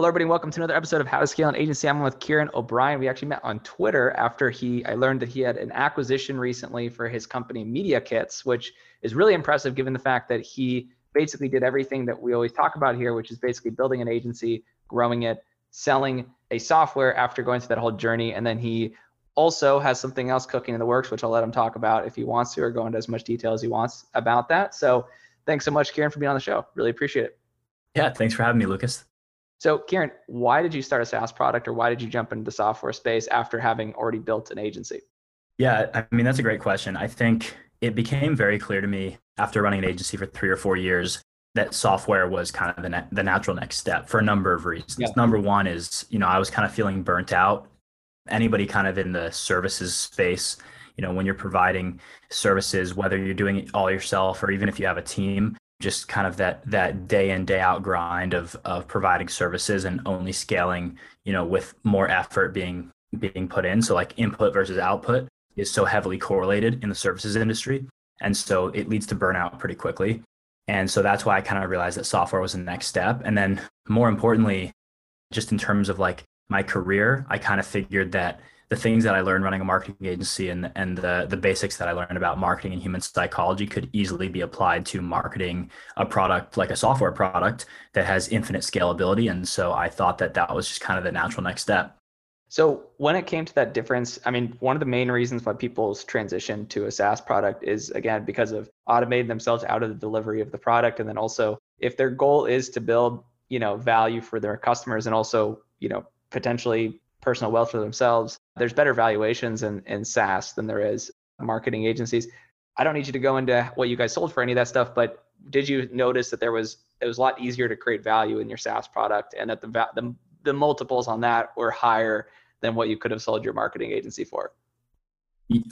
Hello, everybody. Welcome to another episode of How to Scale an Agency. I'm with Kieran O'Brien. We actually met on Twitter after he I learned that he had an acquisition recently for his company Media Kits, which is really impressive given the fact that he basically did everything that we always talk about here, which is basically building an agency, growing it, selling a software after going through that whole journey, and then he also has something else cooking in the works, which I'll let him talk about if he wants to, or go into as much detail as he wants about that. So, thanks so much, Kieran, for being on the show. Really appreciate it. Yeah, thanks for having me, Lucas. So, Kieran, why did you start a SaaS product or why did you jump into the software space after having already built an agency? Yeah, I mean, that's a great question. I think it became very clear to me after running an agency for three or four years that software was kind of the, the natural next step for a number of reasons. Yeah. Number one is, you know, I was kind of feeling burnt out. Anybody kind of in the services space, you know, when you're providing services, whether you're doing it all yourself or even if you have a team, just kind of that that day in day out grind of of providing services and only scaling you know with more effort being being put in. So like input versus output is so heavily correlated in the services industry. And so it leads to burnout pretty quickly. And so that's why i kind of realized that software was the next step. And then more importantly just in terms of like my career i kind of figured that the things that I learned running a marketing agency and and the the basics that I learned about marketing and human psychology could easily be applied to marketing a product like a software product that has infinite scalability. And so I thought that that was just kind of the natural next step. So, when it came to that difference, I mean, one of the main reasons why people's transition to a SaaS product is again because of automating themselves out of the delivery of the product. And then also, if their goal is to build, you know, value for their customers and also, you know, potentially personal wealth for themselves, there's better valuations in, in SaaS than there is marketing agencies. I don't need you to go into what you guys sold for any of that stuff, but did you notice that there was it was a lot easier to create value in your SaaS product and that the the, the multiples on that were higher than what you could have sold your marketing agency for?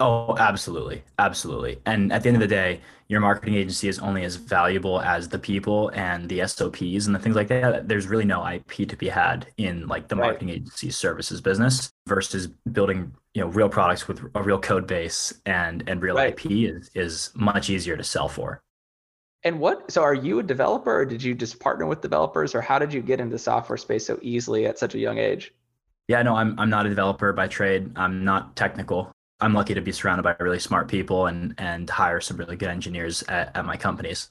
Oh, absolutely. Absolutely. And at the end of the day, your marketing agency is only as valuable as the people and the SOPs and the things like that. There's really no IP to be had in like the Right. marketing agency services business versus building, you know, real products with a real code base and and real Right. IP is is much easier to sell for. And what so are you a developer or did you just partner with developers or how did you get into software space so easily at such a young age? Yeah, no, I'm I'm not a developer by trade. I'm not technical. I'm lucky to be surrounded by really smart people and and hire some really good engineers at, at my companies.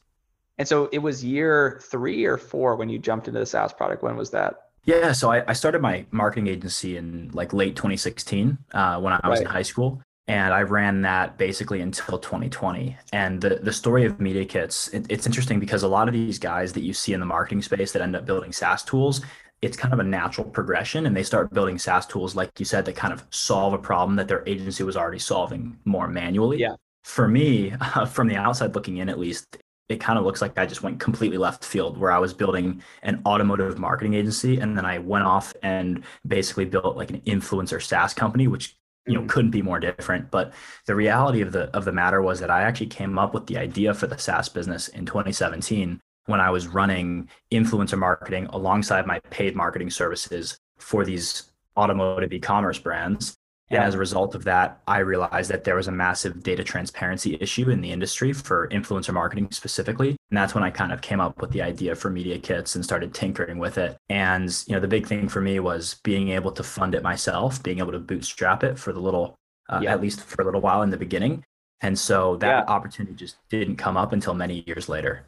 And so it was year three or four when you jumped into the SaaS product. When was that? Yeah, so I, I started my marketing agency in like late 2016 uh, when I was in high school, and I ran that basically until 2020. And the the story of Media Kits, it, it's interesting because a lot of these guys that you see in the marketing space that end up building SaaS tools, it's kind of a natural progression, and they start building SaaS tools, like you said, that kind of solve a problem that their agency was already solving more manually. Yeah. For me, from the outside looking in, at least, it kind of looks like I just went completely left field where I was building an automotive marketing agency and then I went off and basically built like an influencer SaaS company which you know Mhm. couldn't be more different but the reality of the of the matter was that I actually came up with the idea for the SaaS business in 2017 when I was running influencer marketing alongside my paid marketing services for these automotive e-commerce brands and as a result of that, I realized that there was a massive data transparency issue in the industry for influencer marketing specifically. And that's when I kind of came up with the idea for media kits and started tinkering with it. And, you know, the big thing for me was being able to fund it myself, being able to bootstrap it for the little, uh, Yeah. at least for a little while in the beginning. And so that Yeah. opportunity just didn't come up until many years later.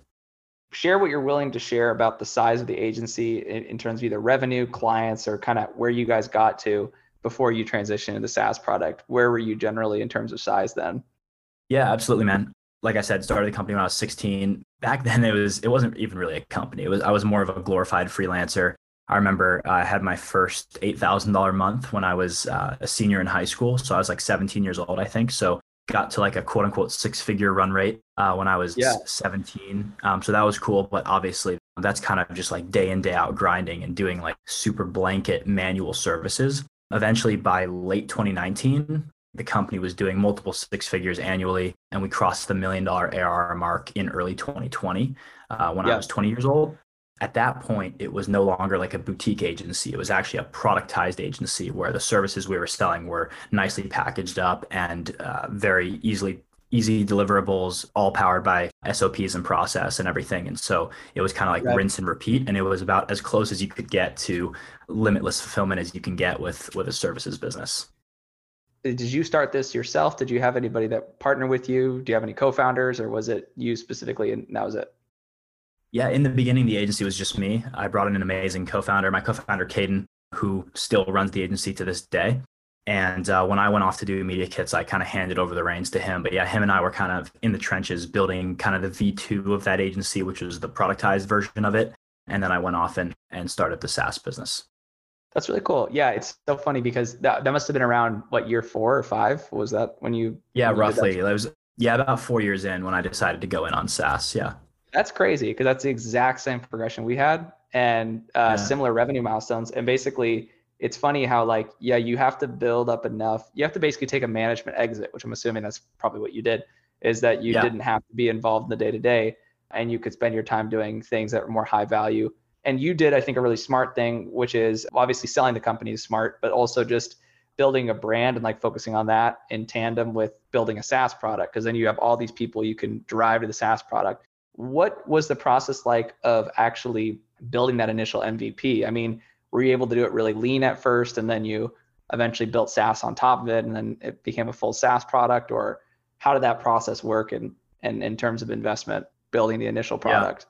Share what you're willing to share about the size of the agency in, in terms of either revenue, clients, or kind of where you guys got to before you transitioned to the SaaS product. Where were you generally in terms of size then? Yeah, absolutely, man. Like I said, started the company when I was 16. Back then, it was it wasn't even really a company. It was I was more of a glorified freelancer. I remember I had my first eight thousand dollar month when I was uh, a senior in high school. So I was like 17 years old, I think. So got to like a quote unquote six figure run rate uh, when I was yeah. 17. Um, so that was cool. But obviously, that's kind of just like day in, day out grinding and doing like super blanket manual services. Eventually, by late 2019, the company was doing multiple six figures annually, and we crossed the million dollar ARR mark in early 2020 uh, when yeah. I was 20 years old. At that point, it was no longer like a boutique agency. It was actually a productized agency where the services we were selling were nicely packaged up and uh, very easily easy deliverables, all powered by SOPs and process and everything. And so it was kind of like right. rinse and repeat. And it was about as close as you could get to limitless fulfillment as you can get with with a services business did you start this yourself? Did you have anybody that partner with you? Do you have any co-founders or was it you specifically and that was it? Yeah, in the beginning, the agency was just me. I brought in an amazing co-founder, my co-founder Caden, who still runs the agency to this day. And uh, when I went off to do media kits, I kind of handed over the reins to him. But yeah, him and I were kind of in the trenches building kind of the V2 of that agency, which was the productized version of it. And then I went off and, and started the SaaS business. That's really cool. Yeah, it's so funny because that, that must have been around what year four or five was that when you? Yeah, when you roughly. It was yeah about four years in when I decided to go in on SaaS. Yeah. That's crazy because that's the exact same progression we had and uh, yeah. similar revenue milestones. And basically, it's funny how like yeah, you have to build up enough. You have to basically take a management exit, which I'm assuming that's probably what you did. Is that you yeah. didn't have to be involved in the day to day, and you could spend your time doing things that were more high value and you did, I think, a really smart thing, which is obviously selling the company is smart, but also just building a brand and like focusing on that in tandem with building a SaaS product. Cause then you have all these people you can drive to the SaaS product. What was the process like of actually building that initial MVP? I mean, were you able to do it really lean at first and then you eventually built SaaS on top of it and then it became a full SaaS product? Or how did that process work in, in, in terms of investment, building the initial product?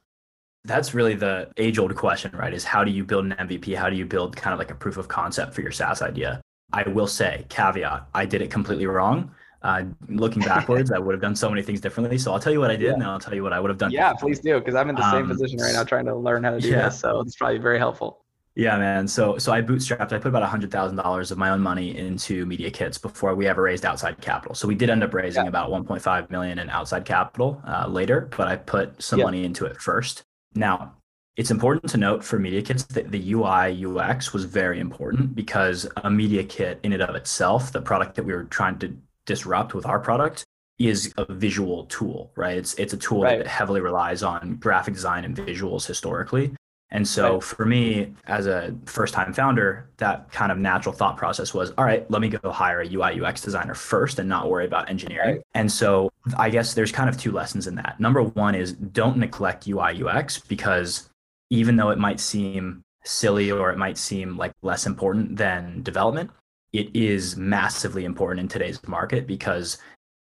that's really the age old question, right? Is how do you build an MVP? How do you build kind of like a proof of concept for your SaaS idea? I will say, caveat, I did it completely wrong. Uh, looking backwards, I would have done so many things differently. So I'll tell you what I did, yeah. and I'll tell you what I would have done. Yeah, please do, because I'm in the same um, position right now, trying to learn how to do yeah. this. So it's probably very helpful. Yeah, man. So so I bootstrapped. I put about hundred thousand dollars of my own money into Media Kits before we ever raised outside capital. So we did end up raising yeah. about 1.5 million in outside capital uh, later, but I put some money into it first. Now it's important to note for media kits that the UI UX was very important because a media kit in and of itself, the product that we were trying to disrupt with our product, is a visual tool, right? It's it's a tool right. that heavily relies on graphic design and visuals historically. And so right. for me, as a first time founder, that kind of natural thought process was, all right, let me go hire a UI UX designer first and not worry about engineering. Right. And so I guess there's kind of two lessons in that. Number one is don't neglect UI UX because even though it might seem silly or it might seem like less important than development, it is massively important in today's market because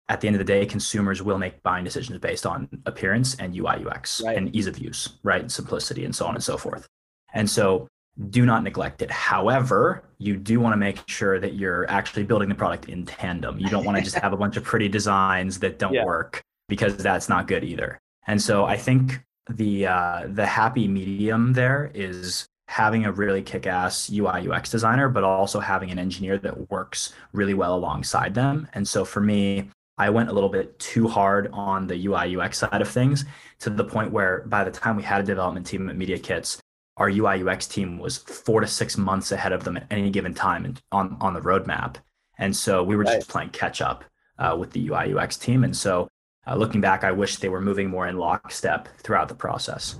at the end of the day, consumers will make buying decisions based on appearance and UI UX right. and ease of use, right? And Simplicity and so on and so forth. And so do not neglect it. However, you do want to make sure that you're actually building the product in tandem. You don't want to just have a bunch of pretty designs that don't yeah. work because that's not good either. And so I think the uh, the happy medium there is having a really kick-ass UI UX designer, but also having an engineer that works really well alongside them. And so for me, I went a little bit too hard on the UI UX side of things to the point where by the time we had a development team at Media Kits, our UI UX team was four to six months ahead of them at any given time on on the roadmap. And so we were right. just playing catch up uh, with the UI UX team. And so uh, looking back, I wish they were moving more in lockstep throughout the process.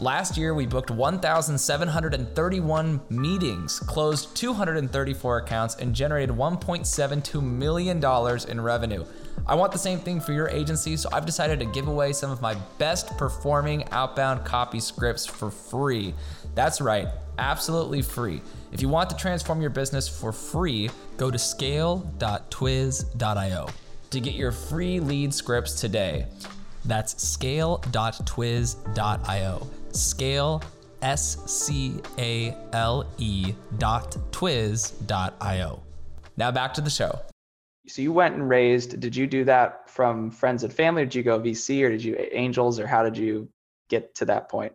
Last year, we booked 1,731 meetings, closed 234 accounts, and generated $1.72 million in revenue. I want the same thing for your agency, so I've decided to give away some of my best performing outbound copy scripts for free. That's right, absolutely free. If you want to transform your business for free, go to scale.twiz.io to get your free lead scripts today. That's scale.twiz.io. Scale, S C A L E dot twiz dot I-O. Now back to the show. So you went and raised, did you do that from friends and family? Did you go VC or did you angels or how did you get to that point?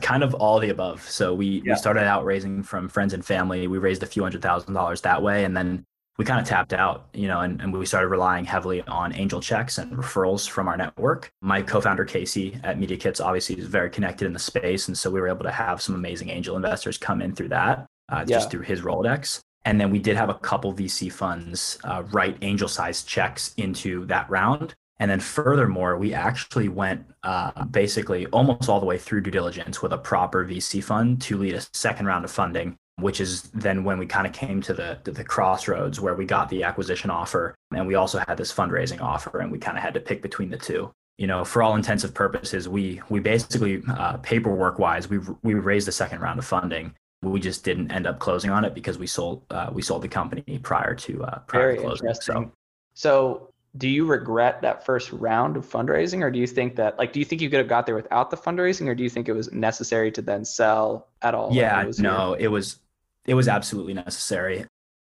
Kind of all the above. So we, Yeah. we started out raising from friends and family. We raised a few hundred thousand dollars that way. And then we kind of tapped out, you know, and, and we started relying heavily on angel checks and referrals from our network. My co-founder Casey at Media Kits obviously is very connected in the space. And so we were able to have some amazing angel investors come in through that, uh, Yeah. just through his Rolodex. And then we did have a couple VC funds uh, write angel sized checks into that round. And then furthermore, we actually went uh, basically almost all the way through due diligence with a proper VC fund to lead a second round of funding, which is then when we kind of came to the to the crossroads where we got the acquisition offer and we also had this fundraising offer and we kind of had to pick between the two. You know, for all intensive purposes, we we basically uh, paperwork wise, we we raised the second round of funding. We just didn't end up closing on it because we sold uh, we sold the company prior to uh, prior Very to closing. interesting. So So do you regret that first round of fundraising or do you think that like do you think you could have got there without the fundraising or do you think it was necessary to then sell at all? yeah It no it was it was mm-hmm. absolutely necessary.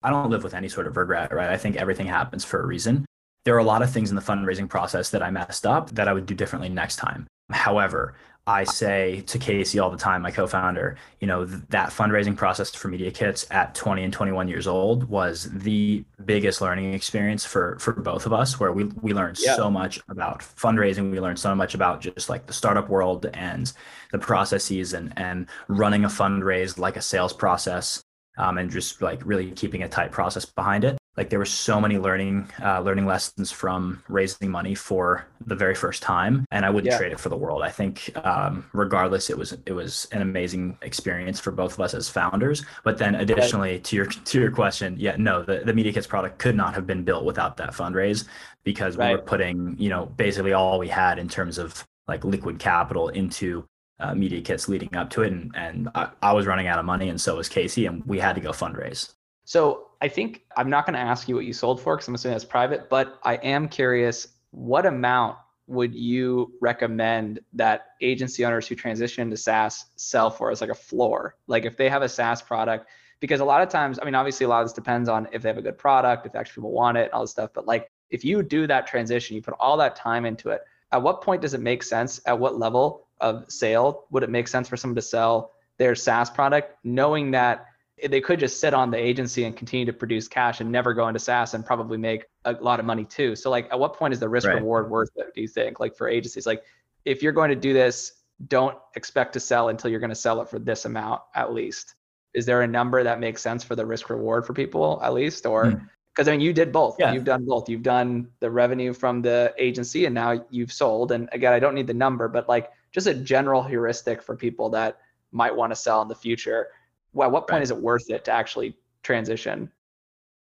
I don't live with any sort of regret right? I think everything happens for a reason there are a lot of things in the fundraising process that i messed up that i would do differently next time. However i say to casey all the time my co-founder you know th- that fundraising process for media kits at 20 and 21 years old was the biggest learning experience for for both of us where we we learned Yeah. so much about fundraising. We learned so much about just like the startup world and the processes and and running a fundraise like a sales process um, and just like really keeping a tight process behind it like there were so many learning uh, learning lessons from raising money for the very first time and i wouldn't Yeah. trade it for the world. I think um, regardless it was it was an amazing experience for both of us as founders. But then additionally to your to your question yeah no the, the media kits product could not have been built without that fundraise because we were putting you know basically all we had in terms of like liquid capital into uh, media kits leading up to it. And and I, I was running out of money and so was casey and we had to go fundraise. So I think I'm not going to ask you what you sold for because I'm assuming that's private, but I am curious what amount would you recommend that agency owners who transition into SaaS sell for as like a floor? Like if they have a SaaS product, because a lot of times, I mean, obviously a lot of this depends on if they have a good product, if actually people want it, all this stuff. But like if you do that transition, you put all that time into it, at what point does it make sense? At what level of sale would it make sense for someone to sell their SaaS product, knowing that they could just sit on the agency and continue to produce cash and never go into SaaS and probably make a lot of money too. So like at what point is the risk Right. reward worth it, do you think? Like for agencies, like if you're going to do this, don't expect to sell until you're going to sell it for this amount at least. Is there a number that makes sense for the risk reward for people at least? Or Hmm. because I mean you did both. Yeah. You've done both. You've done the revenue from the agency and now you've sold. And again, I don't need the number, but like just a general heuristic for people that might want to sell in the future. Well, at what point Right. is it worth it to actually transition?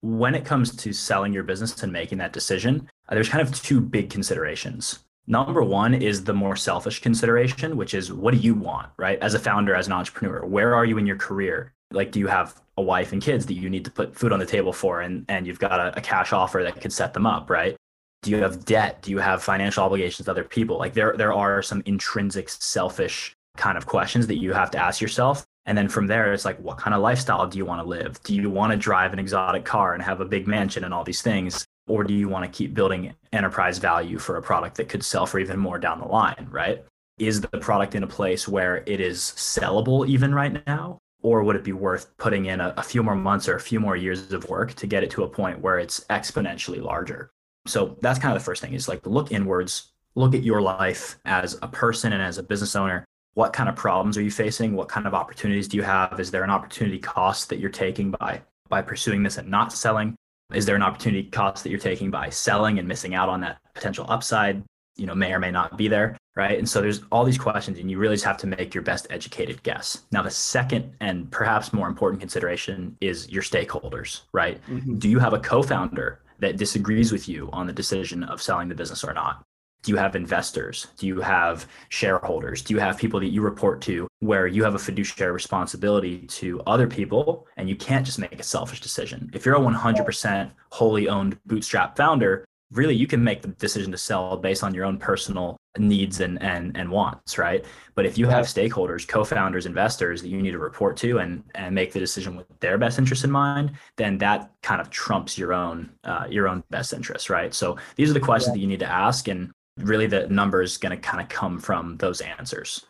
when it comes to selling your business and making that decision, uh, there's kind of two big considerations. Number one is the more selfish consideration, which is what do you want, right? As a founder, as an entrepreneur, where are you in your career? Like, do you have a wife and kids that you need to put food on the table for, and, and you've got a, a cash offer that could set them up, right? Do you have debt? Do you have financial obligations to other people? Like, there, there are some intrinsic selfish kind of questions that you have to ask yourself. And then from there, it's like, what kind of lifestyle do you want to live? Do you want to drive an exotic car and have a big mansion and all these things? Or do you want to keep building enterprise value for a product that could sell for even more down the line, right? Is the product in a place where it is sellable even right now? Or would it be worth putting in a, a few more months or a few more years of work to get it to a point where it's exponentially larger? So that's kind of the first thing is like look inwards, look at your life as a person and as a business owner what kind of problems are you facing? What kind of opportunities do you have? Is there an opportunity cost that you're taking by by pursuing this and not selling? Is there an opportunity cost that you're taking by selling and missing out on that potential upside you know may or may not be there right? And so there's all these questions and you really just have to make your best educated guess. Now the second and perhaps more important consideration is your stakeholders right? Mm-hmm. Do you have a co-founder that disagrees with you on the decision of selling the business or not do you have investors? Do you have shareholders? Do you have people that you report to where you have a fiduciary responsibility to other people and you can't just make a selfish decision? If you're a 100% wholly owned bootstrap founder, really you can make the decision to sell based on your own personal needs and and and wants right but if you have stakeholders co-founders investors that you need to report to and and make the decision with their best interest in mind then that kind of trumps your own uh, your own best interest right so these are the questions yeah. that you need to ask and really the number is going to kind of come from those answers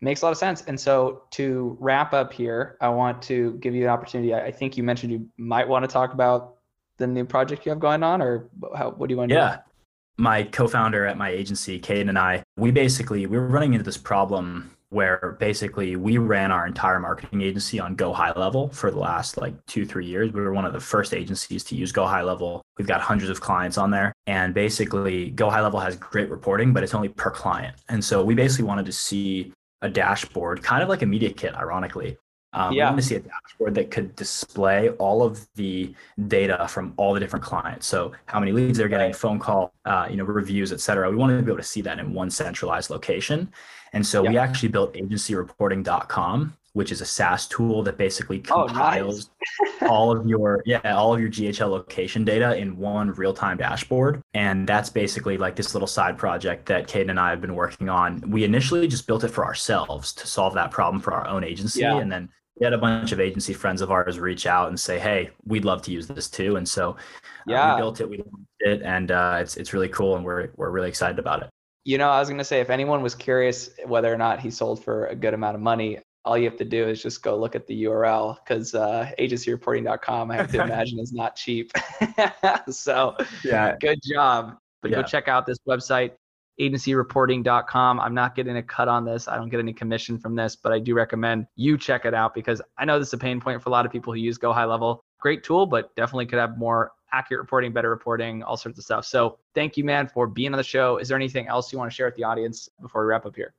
makes a lot of sense and so to wrap up here i want to give you an opportunity i think you mentioned you might want to talk about the new project you have going on or how, what do you want to yeah. do? My co-founder at my agency, Kate and I, we basically we were running into this problem where basically we ran our entire marketing agency on Go High Level for the last like two, three years. We were one of the first agencies to use Go High Level. We've got hundreds of clients on there. And basically, Go High Level has great reporting, but it's only per client. And so we basically wanted to see a dashboard, kind of like a media kit, ironically, um, yeah. We want to see a dashboard that could display all of the data from all the different clients. So how many leads they're getting, phone call, uh, you know, reviews, et cetera. We wanted to be able to see that in one centralized location. And so yeah. we actually built agencyreporting.com, which is a SaaS tool that basically compiles oh, nice. all of your yeah all of your GHL location data in one real-time dashboard. And that's basically like this little side project that Kate and I have been working on. We initially just built it for ourselves to solve that problem for our own agency, yeah. and then we had a bunch of agency friends of ours reach out and say, "Hey, we'd love to use this too." And so, uh, yeah, we built it, we launched it, and uh, it's it's really cool, and we're we're really excited about it. You know, I was going to say, if anyone was curious whether or not he sold for a good amount of money, all you have to do is just go look at the URL because uh, agencyreporting.com, I have to imagine, is not cheap. so, yeah, good job. But yeah. go check out this website agencyreporting.com. I'm not getting a cut on this. I don't get any commission from this, but I do recommend you check it out because I know this is a pain point for a lot of people who use Go High Level. Great tool, but definitely could have more accurate reporting, better reporting, all sorts of stuff. So thank you, man, for being on the show. Is there anything else you want to share with the audience before we wrap up here?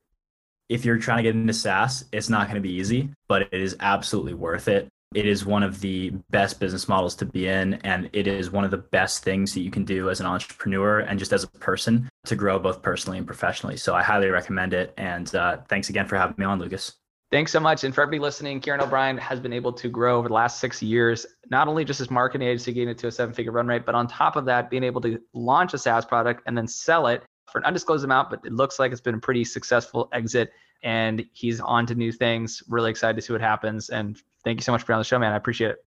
If you're trying to get into SaaS, it's not going to be easy, but it is absolutely worth it. It is one of the best business models to be in, and it is one of the best things that you can do as an entrepreneur and just as a person to grow both personally and professionally. So I highly recommend it. And uh, thanks again for having me on, Lucas. Thanks so much. And for everybody listening, Kieran O'Brien has been able to grow over the last six years, not only just his marketing agency getting it to a seven figure run rate, but on top of that, being able to launch a SaaS product and then sell it for an undisclosed amount, but it looks like it's been a pretty successful exit and he's on to new things. Really excited to see what happens. And thank you so much for being on the show, man. I appreciate it.